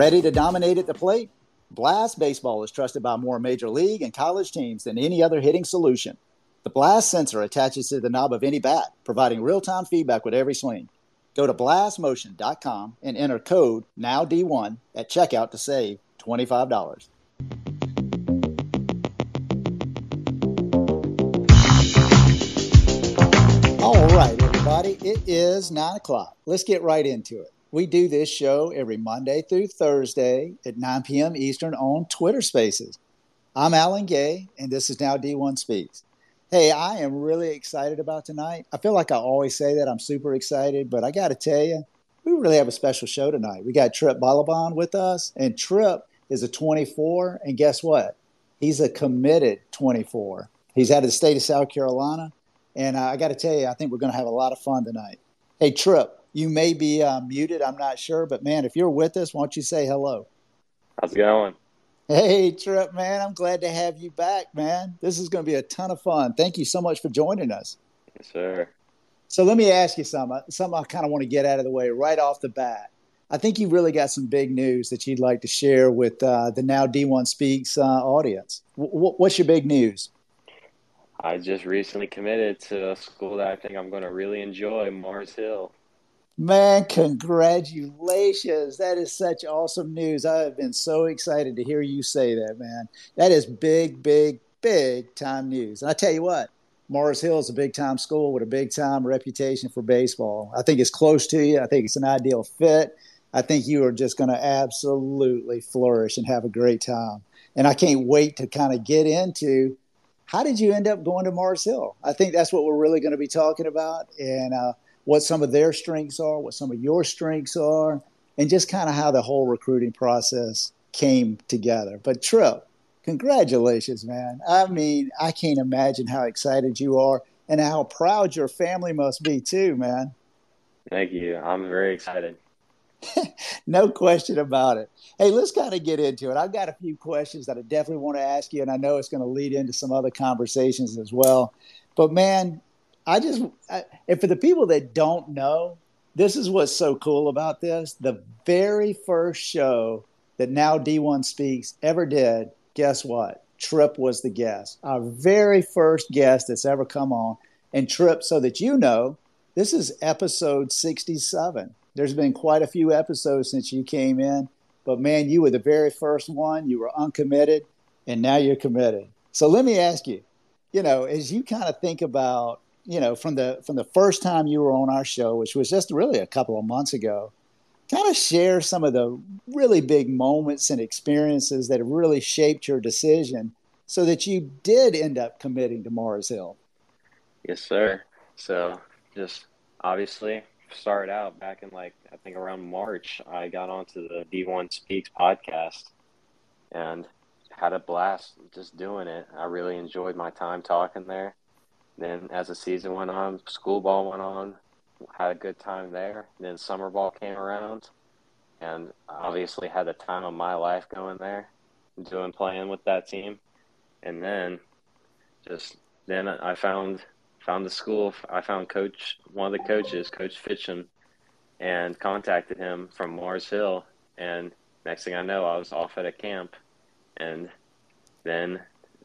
Ready to dominate at the plate? Blast Baseball is trusted by more major league and college teams than any other hitting solution. The Blast sensor attaches to the knob of any bat, providing real time feedback with every swing. Go to blastmotion.com and enter code NOWD1 at checkout to save $25. All right, everybody, it is 9 o'clock. Let's get right into it. We do this show every Monday through Thursday at 9 p.m. Eastern on Twitter Spaces. I'm Alan Gay, and this is Now D1 Speaks. Hey, I am really excited about tonight. I feel like I always say that I'm super excited, but I got to tell you, we really have a special show tonight. We got Tripp Bollibon with us, and Tripp is a 24, and guess what? He's a committed 24. He's out of the state of South Carolina, and uh, I got to tell you, I think we're going to have a lot of fun tonight. Hey, Tripp, you may be uh, muted. I'm not sure, but man, if you're with us, why don't you say hello? How's it going? Hey, Tripp, man, I'm glad to have you back, man. This is going to be a ton of fun. Thank you so much for joining us. Yes, sir. So let me ask you something. Something I kind of want to get out of the way right off the bat. I think you really got some big news that you'd like to share with uh, the Now D1 Speaks uh, audience. W- what's your big news? I just recently committed to a school that I think I'm going to really enjoy, Mars Hill. Man, congratulations. That is such awesome news. I have been so excited to hear you say that, man. That is big, big, big time news. And I tell you what, Mars Hill is a big time school with a big time reputation for baseball. I think it's close to you. I think it's an ideal fit. I think you are just going to absolutely flourish and have a great time. And I can't wait to kind of get into how did you end up going to Mars Hill? I think that's what we're really going to be talking about. And, uh, what some of their strengths are, what some of your strengths are, and just kind of how the whole recruiting process came together. But Tripp, congratulations, man. I mean, I can't imagine how excited you are and how proud your family must be too, man. Thank you. I'm very excited. no question about it. Hey, let's kind of get into it. I've got a few questions that I definitely want to ask you, and I know it's going to lead into some other conversations as well. But man, I just, I, and for the people that don't know, this is what's so cool about this. The very first show that Now D1 Speaks ever did, guess what? Tripp was the guest. Our very first guest that's ever come on. And Tripp, so that you know, this is episode 67. There's been quite a few episodes since you came in, but man, you were the very first one. You were uncommitted, and now you're committed. So let me ask you, you know, as you kind of think about you know, from the from the first time you were on our show, which was just really a couple of months ago, kind of share some of the really big moments and experiences that have really shaped your decision so that you did end up committing to Mars Hill. Yes, sir. So just obviously started out back in like I think around March. I got onto the D1 Speaks podcast and had a blast just doing it. I really enjoyed my time talking there. Then as the season went on, school ball went on, had a good time there. Then summer ball came around, and obviously had the time of my life going there, doing playing with that team. And then, just then I found found the school. I found coach one of the coaches, Coach Fitchin, and contacted him from Mars Hill. And next thing I know, I was off at a camp, and then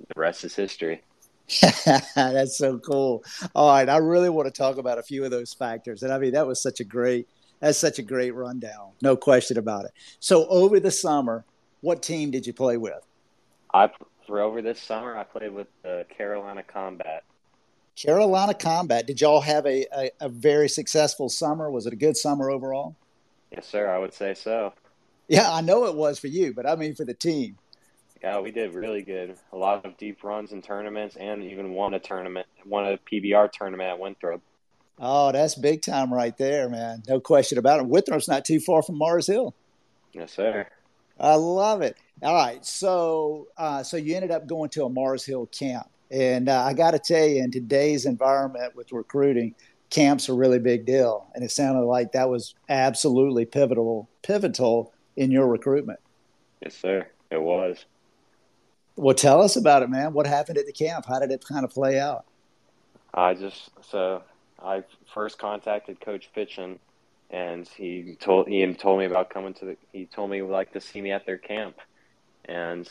the rest is history. That's so cool. All right, I really want to talk about a few of those factors. And I mean, that was such a great that's such a great rundown. No question about it. So over the summer, what team did you play with? I for over this summer, I played with the Carolina Combat. Carolina Combat. Did y'all have a, a, a very successful summer? Was it a good summer overall? Yes, sir. I would say so. Yeah, I know it was for you, but I mean for the team. Yeah, we did really good. A lot of deep runs in tournaments, and even won a tournament, won a PBR tournament at Winthrop. Oh, that's big time right there, man. No question about it. Winthrop's not too far from Mars Hill. Yes, sir. I love it. All right, so uh, so you ended up going to a Mars Hill camp, and uh, I got to tell you, in today's environment with recruiting, camps are a really big deal, and it sounded like that was absolutely pivotal pivotal in your recruitment. Yes, sir. It was. Well, tell us about it, man. What happened at the camp? How did it kind of play out? I just so I first contacted Coach Fitchin, and he told he told me about coming to the. He told me he would like to see me at their camp, and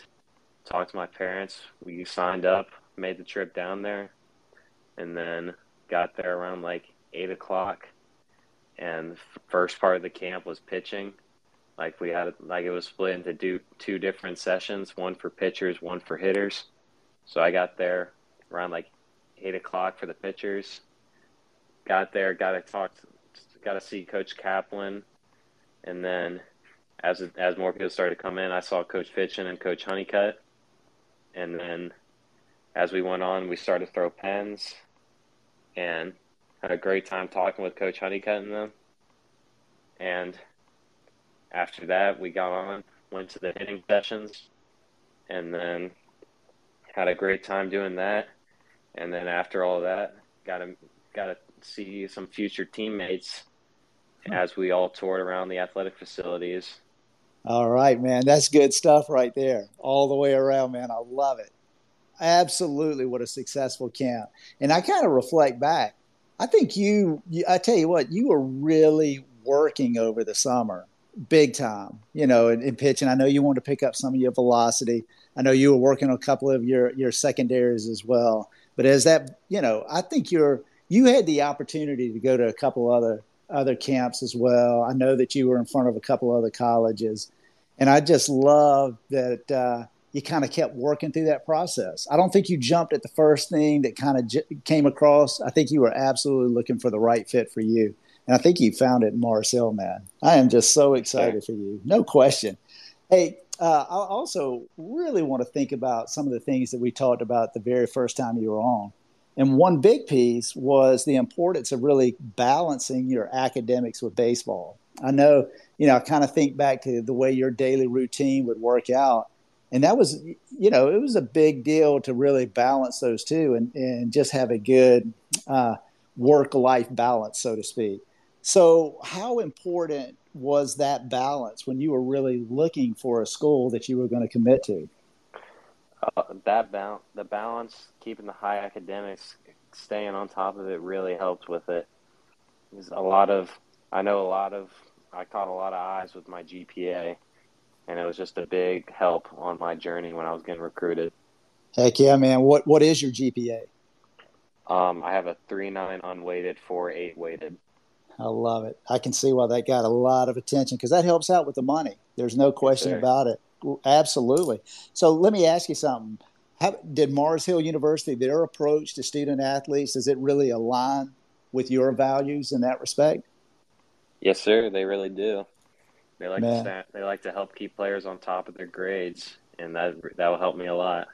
talked to my parents. We signed up, made the trip down there, and then got there around like eight o'clock. And the first part of the camp was pitching. Like we had, like it was split into do two different sessions, one for pitchers, one for hitters. So I got there around like eight o'clock for the pitchers. Got there, got to talk, got to see Coach Kaplan, and then as as more people started to come in, I saw Coach Fitchen and Coach Honeycutt, and then as we went on, we started to throw pens, and had a great time talking with Coach Honeycutt and them. And after that, we got on, went to the hitting sessions, and then had a great time doing that. And then after all that, got to got to see some future teammates hmm. as we all toured around the athletic facilities. All right, man. That's good stuff right there. All the way around, man. I love it. Absolutely what a successful camp. And I kind of reflect back. I think you, you I tell you what, you were really working over the summer big time, you know, in, in pitching. I know you wanted to pick up some of your velocity. I know you were working on a couple of your, your secondaries as well. But as that, you know, I think you're, you had the opportunity to go to a couple other other camps as well. I know that you were in front of a couple other colleges, and I just love that uh, you kind of kept working through that process. I don't think you jumped at the first thing that kind of j- came across. I think you were absolutely looking for the right fit for you, and I think you found it in Mars man. I am just so excited for you, no question. Hey, uh, I also really want to think about some of the things that we talked about the very first time you were on. And one big piece was the importance of really balancing your academics with baseball. I know, you know, I kind of think back to the way your daily routine would work out. And that was, you know, it was a big deal to really balance those two and, and just have a good uh, work life balance, so to speak. So, how important was that balance when you were really looking for a school that you were going to commit to? Uh, that balance, the balance, keeping the high academics, staying on top of it really helped with it. There's a lot of, I know a lot of, I caught a lot of eyes with my GPA, and it was just a big help on my journey when I was getting recruited. Heck yeah, man! What what is your GPA? Um, I have a three nine unweighted, four eight weighted. I love it. I can see why that got a lot of attention because that helps out with the money. There's no question yes, about it. Absolutely. So let me ask you something. How, did Mars Hill University, their approach to student athletes, does it really align with your values in that respect? Yes, sir. They really do. They like Man. to they like to help keep players on top of their grades, and that that will help me a lot.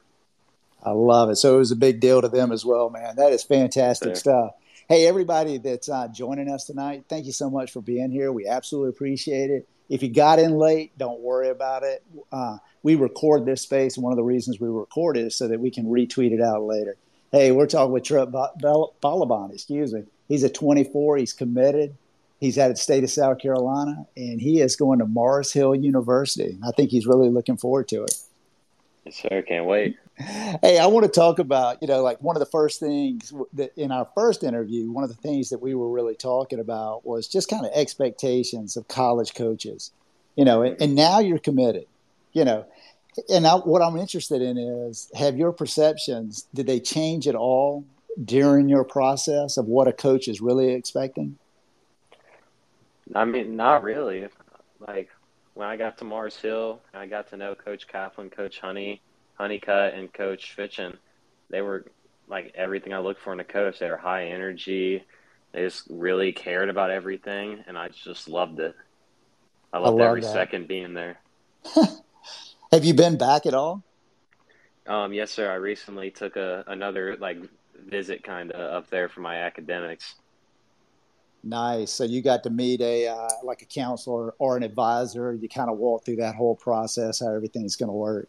I love it. So it was a big deal to them as well, man. That is fantastic yes, stuff. Hey, everybody that's uh, joining us tonight, thank you so much for being here. We absolutely appreciate it. If you got in late, don't worry about it. Uh, we record this space, and one of the reasons we record it is so that we can retweet it out later. Hey, we're talking with Tripp Bollibon, excuse me. He's a 24. He's committed. He's at the state of South Carolina, and he is going to Mars Hill University. I think he's really looking forward to it. Yes, sir. Can't wait. Hey, I want to talk about, you know, like one of the first things that in our first interview, one of the things that we were really talking about was just kind of expectations of college coaches, you know, and, and now you're committed, you know. And I, what I'm interested in is have your perceptions, did they change at all during your process of what a coach is really expecting? I mean, not really. Like when I got to Mars Hill, I got to know Coach Kaplan, Coach Honey, Honeycutt, and Coach Fitchen. They were like everything I looked for in a coach. They were high energy. They just really cared about everything, and I just loved it. I loved I every that. second being there. Have you been back at all? Um, yes, sir. I recently took a another like visit kind of up there for my academics. Nice. So you got to meet a uh, like a counselor or an advisor. You kind of walk through that whole process, how everything's going to work.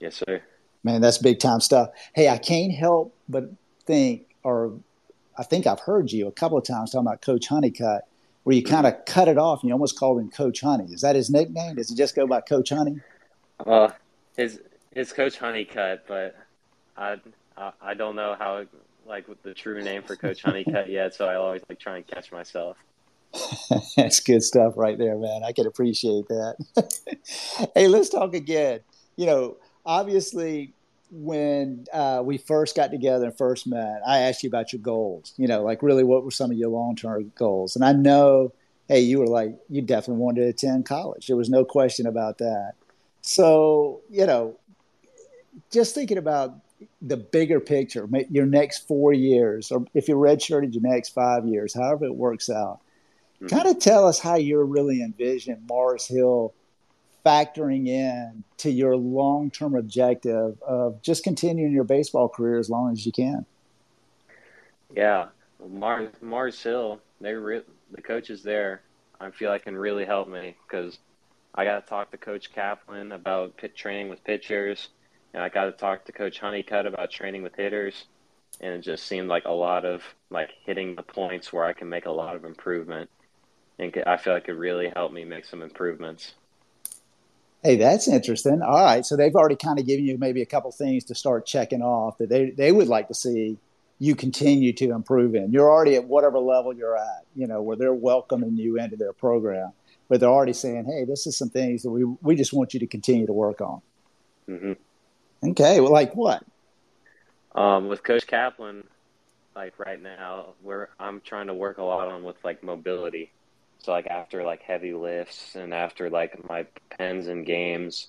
Yes, sir. Man, that's big time stuff. Hey, I can't help but think, or I think I've heard you a couple of times talking about Coach Honeycutt, where you kind of cut it off and you almost called him Coach Honey. Is that his nickname? Does it just go by Coach Honey? Uh, his his Coach Honeycutt, but I I, I don't know how like the true name for Coach Honeycutt yet, so I always like try and catch myself. That's good stuff right there, man. I can appreciate that. hey, let's talk again. You know, obviously, when uh, we first got together and first met, I asked you about your goals. You know, like really, what were some of your long term goals? And I know, hey, you were like, you definitely wanted to attend college. There was no question about that. So, you know, just thinking about the bigger picture, your next four years, or if you're redshirted, your next five years, however it works out, mm-hmm. kind of tell us how you're really envisioning Mars Hill factoring in to your long term objective of just continuing your baseball career as long as you can. Yeah, Mars Mars Hill, they re- the coaches there, I feel like can really help me because I got to talk to Coach Kaplan about pit training with pitchers and I got to talk to Coach Honeycutt about training with hitters, and it just seemed like a lot of like hitting the points where I can make a lot of improvement, and I feel like it really helped me make some improvements. Hey, that's interesting. All right, so they've already kind of given you maybe a couple things to start checking off that they they would like to see you continue to improve in. You're already at whatever level you're at, you know, where they're welcoming you into their program, but they're already saying, "Hey, this is some things that we we just want you to continue to work on." Mm-hmm. Okay, well, like what? Um, with Coach Kaplan, like right now, where I'm trying to work a lot on with like mobility. So like after like heavy lifts and after like my pens and games,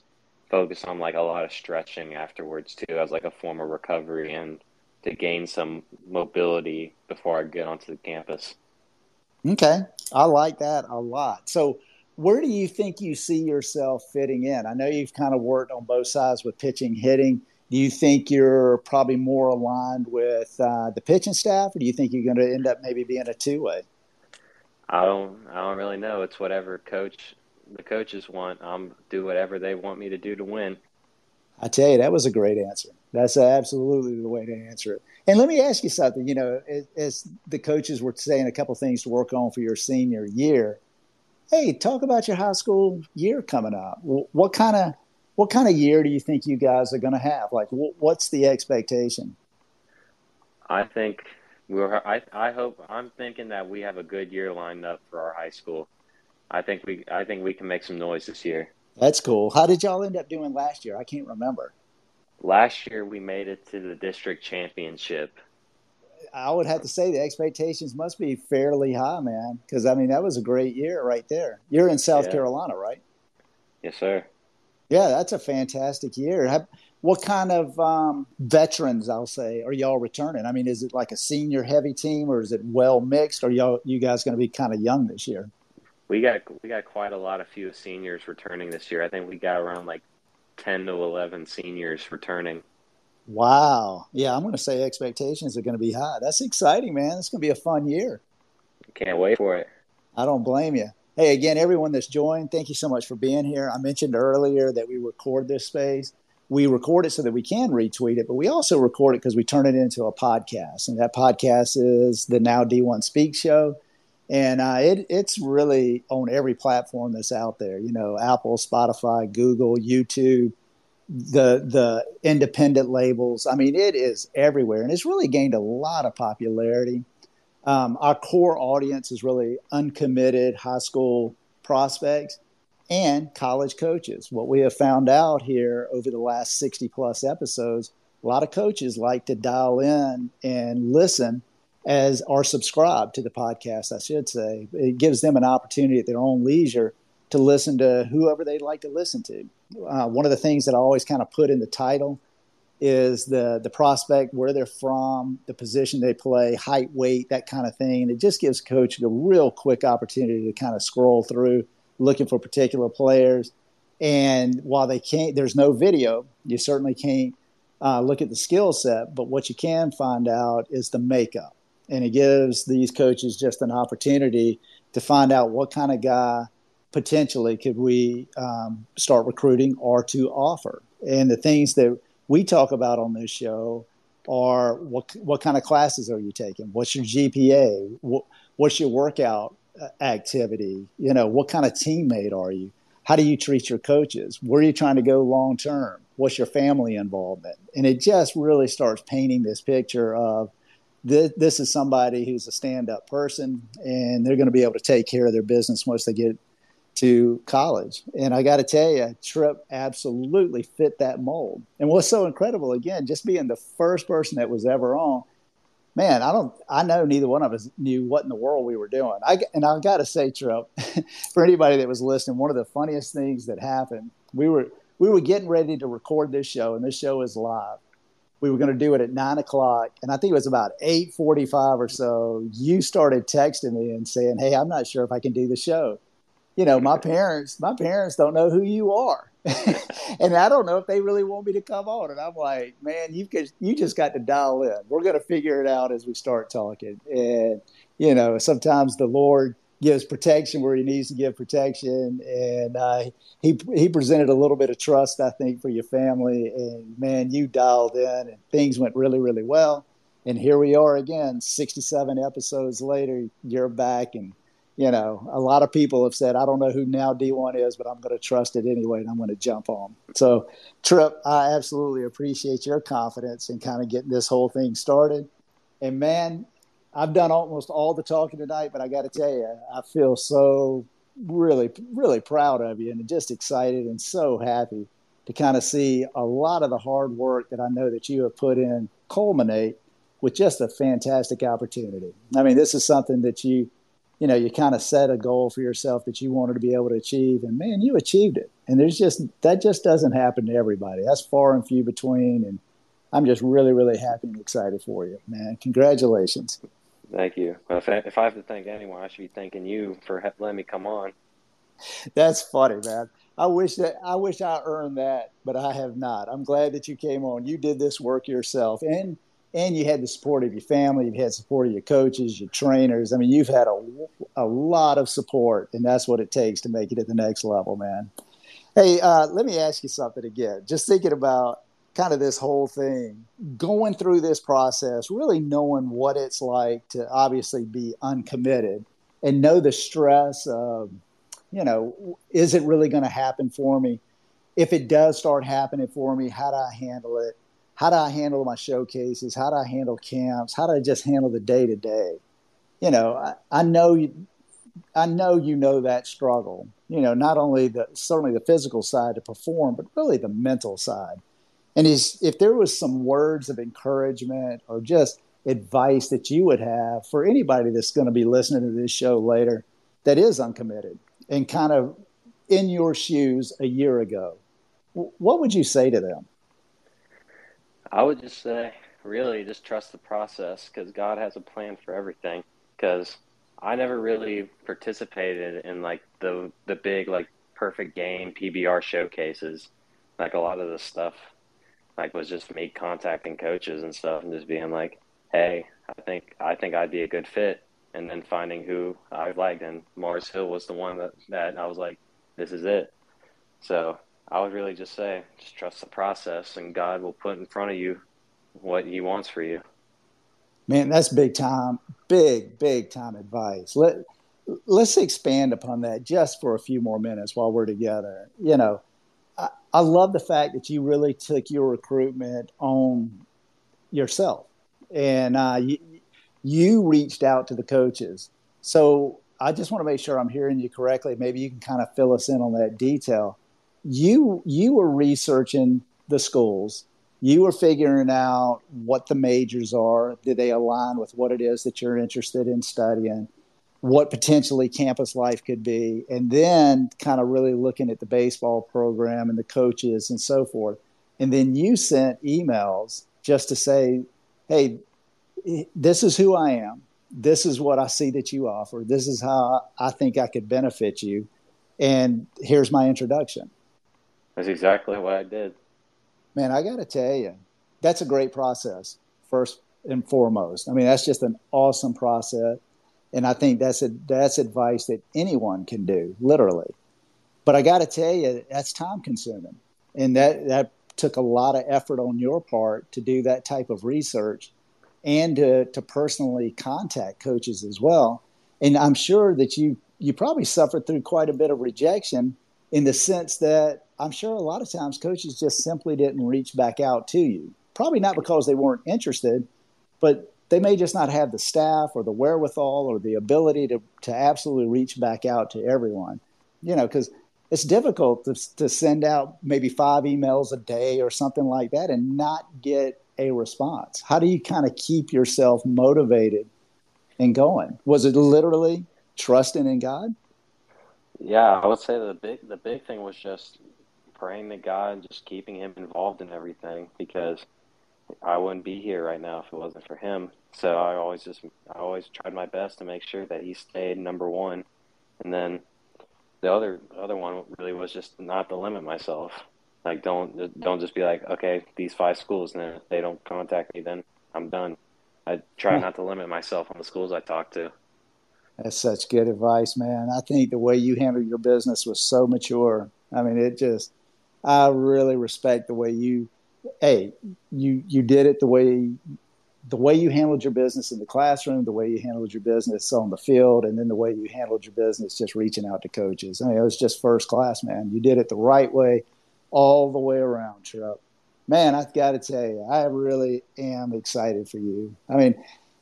focus on like a lot of stretching afterwards too, as like a form of recovery and to gain some mobility before I get onto the campus. Okay, I like that a lot. So where do you think you see yourself fitting in? I know you've kind of worked on both sides with pitching, hitting. Do you think you're probably more aligned with uh, the pitching staff, or do you think you're going to end up maybe being a two way? I don't. I don't really know. It's whatever coach the coaches want. I'm do whatever they want me to do to win. I tell you, that was a great answer. That's absolutely the way to answer it. And let me ask you something. You know, as, as the coaches were saying a couple things to work on for your senior year, hey, talk about your high school year coming up. What kind of what kind of year do you think you guys are going to have? Like, what's the expectation? I think we're. I I hope. I'm thinking that we have a good year lined up for our high school. I think we. I think we can make some noise this year. That's cool. How did y'all end up doing last year? I can't remember. Last year we made it to the district championship. I would have to say the expectations must be fairly high, man. Because I mean, that was a great year right there. You're in South yeah. Carolina, right? Yes, sir. Yeah, that's a fantastic year. What kind of um, veterans, I'll say, are y'all returning? I mean, is it like a senior heavy team, or is it well mixed? Are y'all you guys going to be kind of young this year? We got we got quite a lot of few seniors returning this year. I think we got around like ten to eleven seniors returning. Wow. Yeah, I'm going to say expectations are going to be high. That's exciting, man. It's going to be a fun year. Can't wait for it. I don't blame you. Hey, again, everyone that's joined, thank you so much for being here. I mentioned earlier that we record this space. We record it so that we can retweet it, but we also record it because we turn it into a podcast. And that podcast is the Now D1 Speak Show. And uh, it, it's really on every platform that's out there, you know, Apple, Spotify, Google, YouTube the the independent labels. I mean, it is everywhere, and it's really gained a lot of popularity. Um, our core audience is really uncommitted high school prospects and college coaches. What we have found out here over the last 60 plus episodes, a lot of coaches like to dial in and listen as are subscribed to the podcast, I should say. It gives them an opportunity at their own leisure to listen to whoever they'd like to listen to. Uh, one of the things that I always kind of put in the title is the the prospect, where they're from, the position they play, height, weight, that kind of thing. And it just gives coach a real quick opportunity to kind of scroll through looking for particular players. And while they can't, there's no video, you certainly can't uh, look at the skill set. But what you can find out is the makeup. And it gives these coaches just an opportunity to find out what kind of guy potentially could we um, start recruiting or to offer. And the things that we talk about on this show are what what kind of classes are you taking? What's your GPA? What, what's your workout activity? You know, what kind of teammate are you? How do you treat your coaches? Where are you trying to go long term? What's your family involvement? And it just really starts painting this picture of this, is somebody who's a stand-up person, and they're going to be able to take care of their business once they get to college. And I got to tell you, Tripp absolutely fit that mold. And what's so incredible, again, just being the first person that was ever on, man, I don't, I know neither one of us knew what in the world we were doing. I, and I've got to say, Tripp, for anybody that was listening, one of the funniest things that happened, we were, we were getting ready to record this show, and this show is live. We were going to do it at nine o'clock, and I think it was about eight forty-five or so. You started texting me and saying, "Hey, I'm not sure if I can do the show." You know, my parents, my parents don't know who you are, and I don't know if they really want me to come on. And I'm like, "Man, you you just got to dial in. We're going to figure it out as we start talking." And you know, sometimes the Lord gives protection where he needs to give protection. And uh, he he presented a little bit of trust, I think, for your family. And man, you dialed in, and things went really, really well. And here we are again, 67 episodes later. You're back, and you know, a lot of people have said, I don't know who now D1 is, but I'm going to trust it anyway, and I'm going to jump on. So, Tripp, I absolutely appreciate your confidence in kind of getting this whole thing started. And man, I've done almost all the talking tonight, but I got to tell you, I feel so really, really proud of you and just excited and so happy to kind of see a lot of the hard work that I know that you have put in culminate with just a fantastic opportunity. I mean, this is something that you, you know, you kind of set a goal for yourself that you wanted to be able to achieve, and man, you achieved it. And there's just that just doesn't happen to everybody. That's far and few between, and I'm just really, really happy and excited for you, man. Congratulations. Thank you. Well, if I, if I have to thank anyone, I should be thanking you for letting me come on. That's funny, man. I wish that I wish I earned that, but I have not. I'm glad that you came on. You did this work yourself, and and you had the support of your family. You've had support of your coaches, your trainers. I mean, you've had a a lot of support, and that's what it takes to make it at the next level, man. Hey, uh, let me ask you something again. Just thinking about kind of this whole thing, going through this process, really knowing what it's like to obviously be uncommitted and know the stress of, you know, is it really going to happen for me? If it does start happening for me, how do I handle it? How do I handle my showcases? How do I handle camps? How do I just handle the day to day? You know, I, I know you, I know you know that struggle. You know, not only the certainly the physical side to perform, but really the mental side and is if there was some words of encouragement or just advice that you would have for anybody that's going to be listening to this show later that is uncommitted and kind of in your shoes a year ago, what would you say to them? I would just say, really, just trust the process because God has a plan for everything. Because I never really participated in like the the big like perfect game PBR showcases, like a lot of the stuff like was just me contacting coaches and stuff and just being like, hey, I think I think I'd be a good fit, and then finding who I liked, and Mars Hill was the one that that I was like, this is it. So I would really just say, just trust the process, and God will put in front of you what He wants for you. Man, that's big time, big big time advice. Let let's expand upon that just for a few more minutes while we're together. You know, I love the fact that you really took your recruitment on yourself and uh, you, you reached out to the coaches. So I just want to make sure I'm hearing you correctly. Maybe you can kind of fill us in on that detail. You you were researching the schools. You were figuring out what the majors are. Did they align with what it is that you're interested in studying? what potentially campus life could be, and then kind of really looking at the baseball program and the coaches and so forth. And then you sent emails just to say, hey, this is who I am. This is what I see that you offer. This is how I think I could benefit you. And here's my introduction. That's exactly what I did. Man, I got to tell you, that's a great process, first and foremost. I mean, that's just an awesome process and I think that's a, that's advice that anyone can do, literally. But I got to tell you, that's time consuming, and that that took a lot of effort on your part to do that type of research, and to to personally contact coaches as well. And I'm sure that you you probably suffered through quite a bit of rejection in the sense that I'm sure a lot of times coaches just simply didn't reach back out to you. Probably not because they weren't interested, but they may just not have the staff or the wherewithal or the ability to, to absolutely reach back out to everyone. You know, because it's difficult to, to send out maybe five emails a day or something like that and not get a response. How do you kind of keep yourself motivated and going? Was it literally trusting in God? Yeah, I would say the big the big thing was just praying to God and just keeping Him involved in everything because I wouldn't be here right now if it wasn't for Him. So I always just I always tried my best to make sure that He stayed number one, and then the other other one really was just not to limit myself. Like don't don't just be like okay these five schools and if they don't contact me then I'm done. I try not to limit myself on the schools I talk to. That's such good advice, man. I think the way you handled your business was so mature. I mean, it just, I really respect the way you, hey, you you did it the way, the way you handled your business in the classroom, the way you handled your business on the field, and then the way you handled your business just reaching out to coaches. I mean, it was just first class, man. You did it the right way, all the way around, Tripp. Man, I've got to tell you, I really am excited for you. I mean,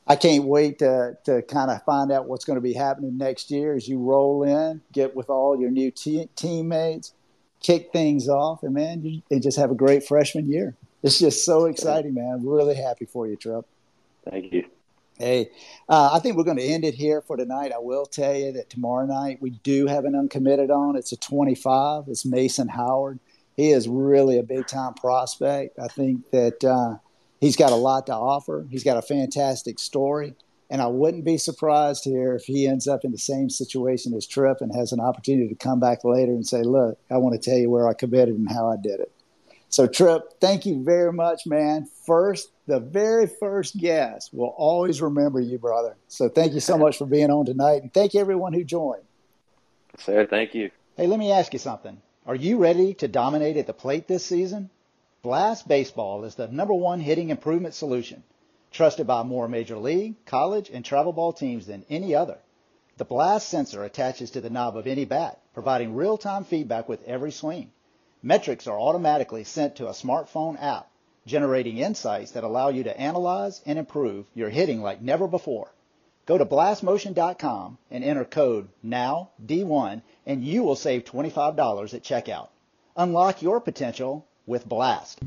I can't wait to, to kind of find out what's going to be happening next year as you roll in, get with all your new te- teammates, kick things off, and man, you, and just have a great freshman year. It's just so exciting, man. We're really happy for you, Tripp. Thank you. Hey, uh, I think we're going to end it here for tonight. I will tell you that tomorrow night we do have an uncommitted on. It's a 25. It's Mason Howard. He is really a big time prospect. I think that uh, he's got a lot to offer. He's got a fantastic story. And I wouldn't be surprised here if he ends up in the same situation as Tripp and has an opportunity to come back later and say, Look, I want to tell you where I committed and how I did it. So, Tripp, thank you very much, man. First, the very first guest will always remember you, brother. So, thank you so much for being on tonight. And thank you, everyone who joined. Sir, thank you. Hey, let me ask you something. Are you ready to dominate at the plate this season? Blast Baseball is the number one hitting improvement solution, trusted by more major league, college, and travel ball teams than any other. The Blast sensor attaches to the knob of any bat, providing real-time feedback with every swing. Metrics are automatically sent to a smartphone app, generating insights that allow you to analyze and improve your hitting like never before. Go to blastmotion.com and enter code NOW-D1 and you will save $25 at checkout. Unlock your potential with Blast.